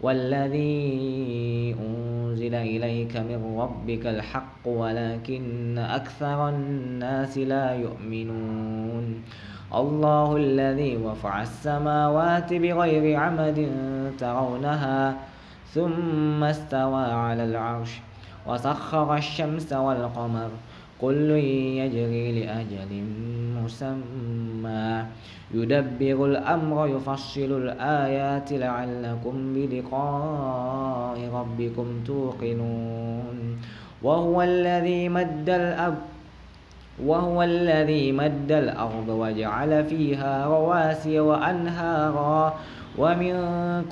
والذي أنزل إليك من ربك الحق ولكن أكثر الناس لا يؤمنون. الله الذي رفع السماوات بغير عمد ترونها ثم استوى على العرش وسخر الشمس والقمر كل يجري لأجل مسمى. يدبر الأمر يفصل الآيات لعلكم بلقاء ربكم توقنون. وهو الذي مد الأرض وهو الذي مد الأرض وجعل فيها رواسي وأنهارا. ومن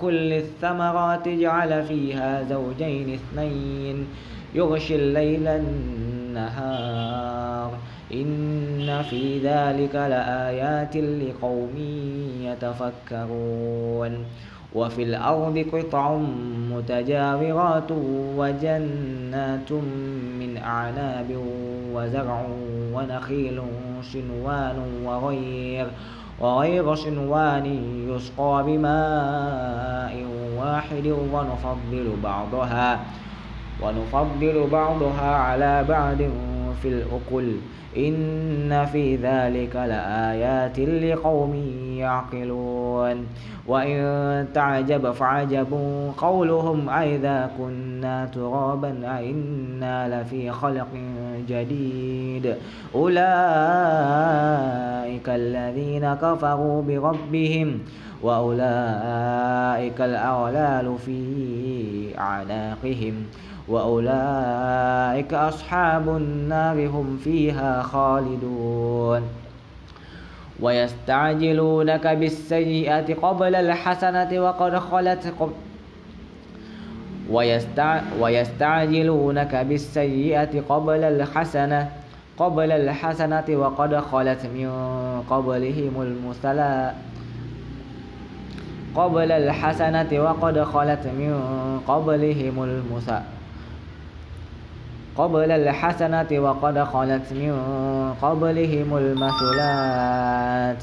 كل الثمرات جعل فيها زوجين اثنين. يغشي الليل النهار إن في ذلك لآيات لقوم يتفكرون. وفي الأرض قطع متجاورات وجنات من أعناب وزرع ونخيل شنوان وغير وغير شنوان يسقى بماء واحد ونفضل بعضها. ونفضل بعضها على بعض في الأكل إن في ذلك لآيات لقوم يعقلون. وإن تعجب فعجب قولهم أئذا كنا ترابا أئنا لفي خلق جديد. أولئك الذين كفروا بربهم وأولئك الأغلال في أعناقهم وأولئك أصحاب النار هم فيها خالدون. ويستعجلونك بالسيئة قبل الحسنة وقد خلت ويستع... ويستعجلونك بالسيئة قبل الحسنة قبل الحسنة وقد خلت من قبلهم المثلات قبل الحسنة وقد خلت من قبلهم المثلات قبل الحسنة وقد خلت من قبلهم المثلات.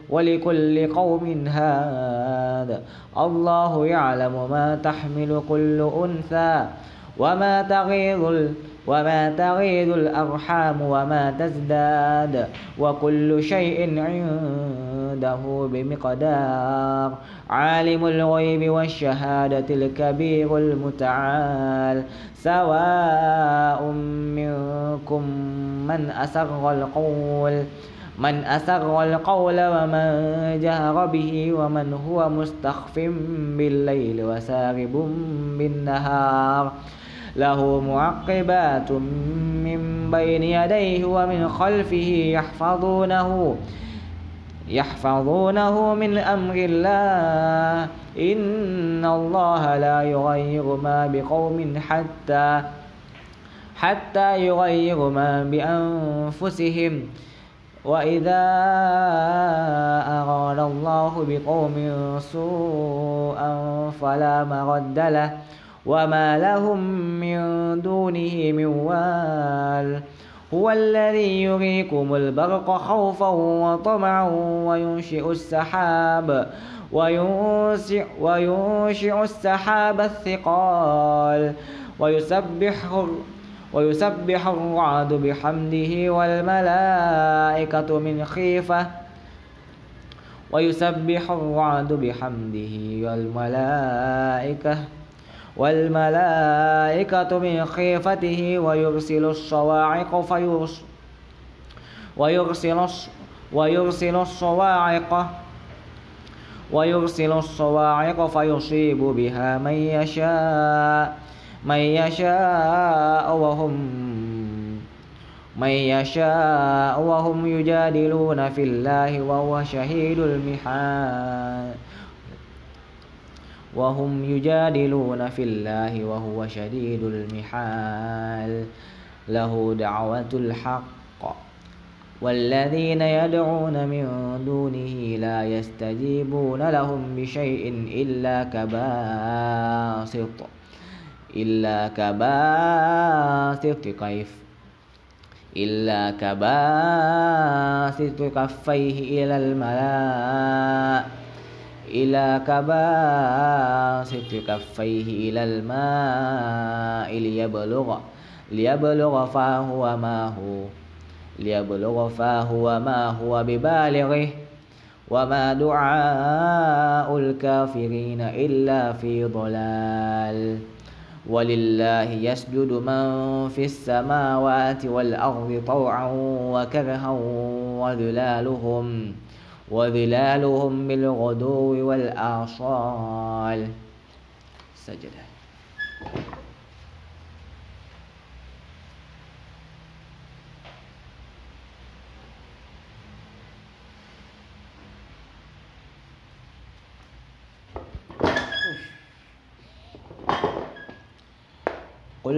ولكل قوم هاد. الله يعلم ما تحمل كل أنثى وما تغيظ وما تغيظ الأرحام وما تزداد. وكل شيء عنده بمقدار. عالم الغيب والشهادة الكبير المتعال. سواء منكم من أسر القول. من أسر القول ومن جهر به ومن هو مستخف بالليل وسارب بالنهار. له معقبات من بين يديه ومن خلفه يحفظونه يحفظونه من أمر الله. إن الله لا يغير ما بقوم حتى حتى يغير ما بأنفسهم. وإذا أراد الله بقوم سوءا فلا مرد له وما لهم من دونه من وال هو الذي يريكم البرق خوفا وطمعا وينشئ السحاب وينشئ, وينشئ السحاب الثقال ويسبح ويسبح الرعد بحمده والملائكة من خيفة. ويسبح الرعد بحمده والملائكة والملائكة من خيفته ويرسل الصواعق ويرسل ويرسل الصواعق ويرسل الصواعق فيصيب بها من يشاء. من يشاء وهم من يشاء وهم يجادلون في الله وهو شهيد المحال. وهم يجادلون في الله وهو شديد المحال. له دعوة الحق. والذين يدعون من دونه لا يستجيبون لهم بشيء إلا كباسط. إلا كباسط كيف؟ إلا كباسط كفيه إلى الماء إلى كباسط كفيه إلى الماء ليبلغ ليبلغ فاه وما هو ليبلغ فاه وما هو ببالغه. وما دعاء الكافرين إلا في ضلال. ولله يسجد من في السماوات والأرض طوعا وكرها وذلالهم وظلالهم بالغدو والآصال. سجده قل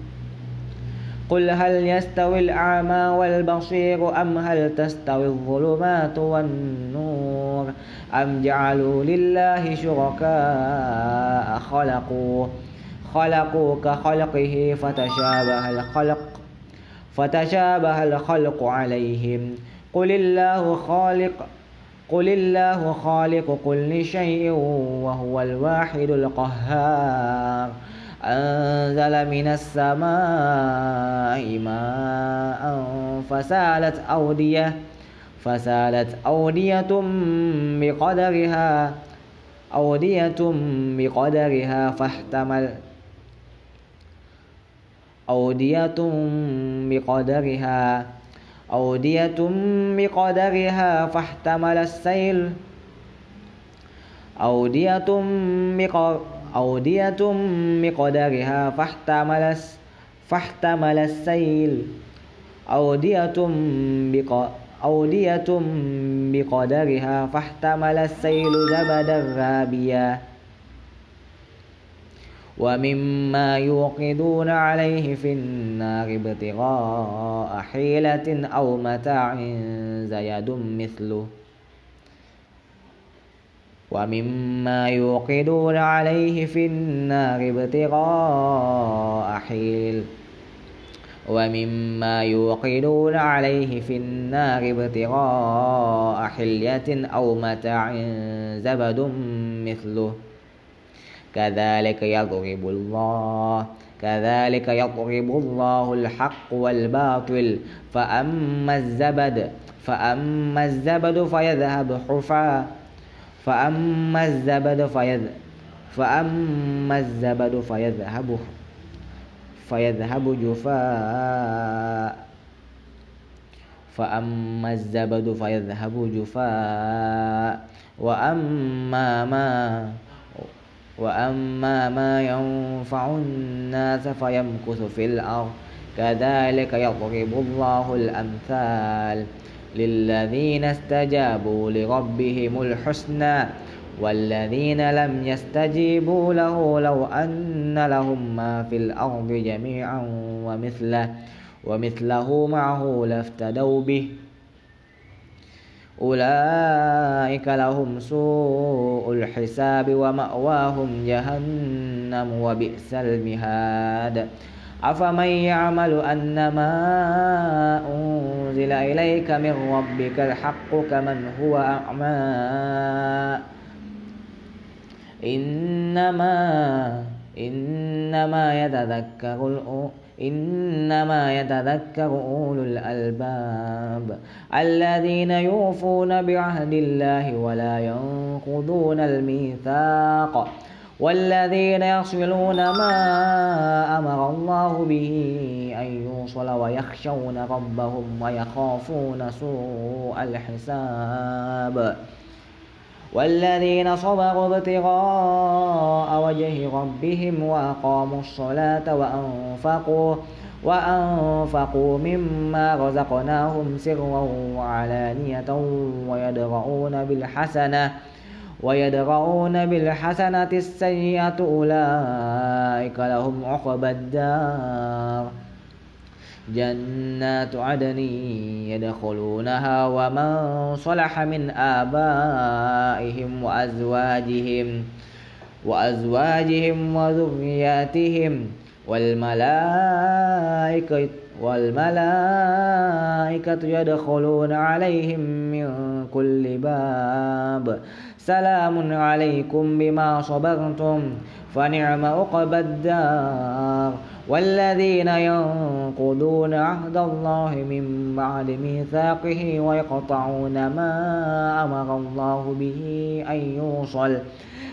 قل هل يستوي الأعمى والبصير أم هل تستوي الظلمات والنور أم جعلوا لله شركاء خلقوا خلقوا كخلقه فتشابه الخلق فتشابه الخلق عليهم قل الله خالق قل الله خالق كل شيء وهو الواحد القهار أنزل من السماء ماء فسالت أودية فسالت أودية بقدرها أودية بقدرها فاحتمل أودية بقدرها أودية بقدرها فاحتمل السيل أودية بقدرها أودية بقدرها فاحتمل فاحتمل السيل. أودية بق أودية بقدرها فاحتمل السيل زبدا رابيا. ومما يوقدون عليه في النار ابتغاء حيلة أو متاع زيد مثله. ومما يوقدون عليه في النار ابتغاء حيل. ومما يوقدون عليه في النار ابتغاء حلية أو متاع زبد مثله. كذلك يضرب الله كذلك يضرب الله الحق والباطل. فأما الزبد فأما الزبد فيذهب حفاً فأما الزبد فيذ فأما الزبد فيذهب فيذهب جفاء. فأما الزبد فيذهب جفاء. وأما ما وأما ما ينفع الناس فيمكث في الأرض. كذلك يضرب الله الأمثال. للذين استجابوا لربهم الحسنى والذين لم يستجيبوا له لو أن لهم ما في الأرض جميعا ومثله ومثله معه لافتدوا به. أولئك لهم سوء الحساب ومأواهم جهنم وبئس المهاد. أفمن يعمل أنما أنزل إليك من ربك الحق كمن هو أعمى؟ إنما إنما يتذكر إنما يتذكر أولو الألباب الذين يوفون بعهد الله ولا ينقضون الميثاق. والذين يصلون ما أمر الله به أن يوصل ويخشون ربهم ويخافون سوء الحساب. والذين صبروا ابتغاء وجه ربهم وأقاموا الصلاة وأنفقوا وأنفقوا مما رزقناهم سرا وعلانية ويدرؤون بالحسنة. ويدرؤون بالحسنة السيئة أولئك لهم عقبى الدار. جنات عدن يدخلونها ومن صلح من آبائهم وأزواجهم وأزواجهم وذرياتهم والملائكة والملائكة يدخلون عليهم من كل باب. سلام عليكم بما صبرتم فنعم عقبى الدار. والذين ينقضون عهد الله من بعد ميثاقه ويقطعون ما أمر الله به أن يوصل.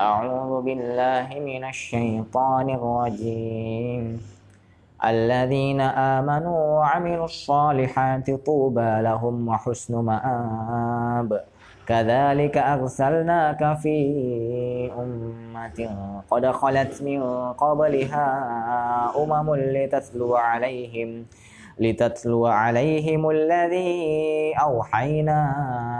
أعوذ بالله من الشيطان الرجيم. الذين آمنوا وعملوا الصالحات طوبى لهم وحسن مآب. كذلك أرسلناك في أمة قد خلت من قبلها أمم لتتلو عليهم لتتلو عليهم الذي أوحينا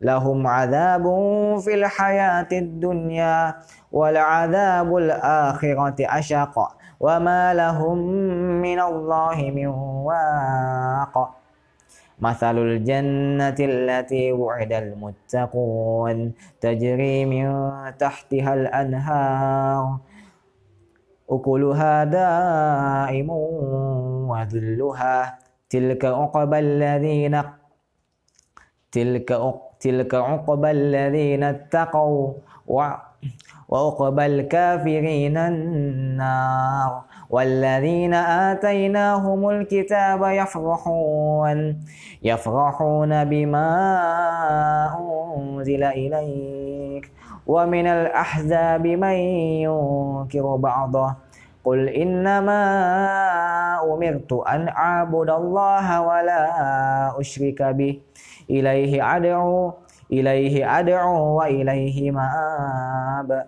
لهم عذاب في الحياة الدنيا ولعذاب الآخرة أشق وما لهم من الله من واق. مثل الجنة التي وعد المتقون تجري من تحتها الأنهار. أكلها دائم وذلها. تلك عقبى الذين تلك تلك عقبى الذين اتقوا وعقبى الكافرين النار والذين آتيناهم الكتاب يفرحون يفرحون بما أنزل إليك. ومن الأحزاب من ينكر بعضه. قل إنما أمرت أن أعبد الله ولا أشرك به إليه أدعو إليه أدعو وإليه مآب.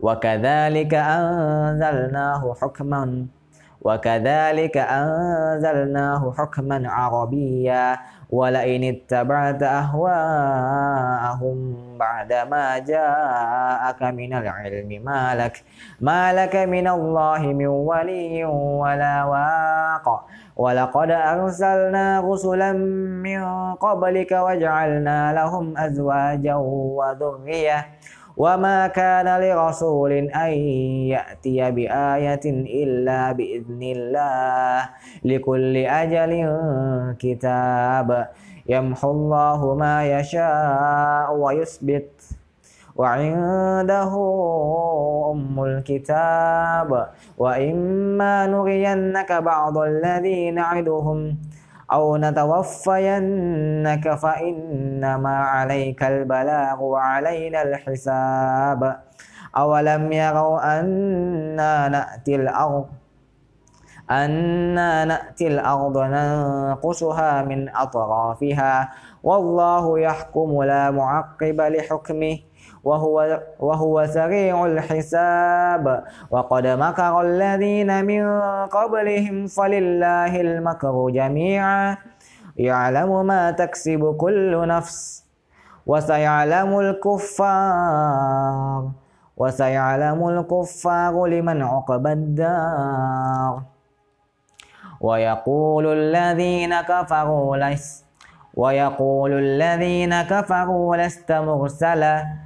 وكذلك أنزلناه حكما وكذلك أنزلناه حكما عربيا. ولئن اتبعت أهواءهم بعدما جاءك من العلم ما لك ما لك من الله من ولي ولا واق. ولقد أرسلنا رسلا من قبلك وجعلنا لهم أزواجا وذرية. وما كان لرسول أن يأتي بآية إلا بإذن الله لكل أجل كتاب يمحو الله ما يشاء ويثبت وعنده أم الكتاب وإما نرينك بعض الذي نعدهم أو نتوفينك فإنما عليك البلاغ وعلينا الحساب. أولم يروا أنا نأتي الأرض أنا نأتي الأرض ننقصها من أطرافها والله يحكم لا معقب لحكمه. وهو, وهو سريع الحساب. وقد مكر الذين من قبلهم فلله المكر جميعا. يعلم ما تكسب كل نفس وسيعلم الكفار وسيعلم الكفار لمن عقب الدار. ويقول الذين كفروا لست ويقول الذين كفروا لست مرسلا.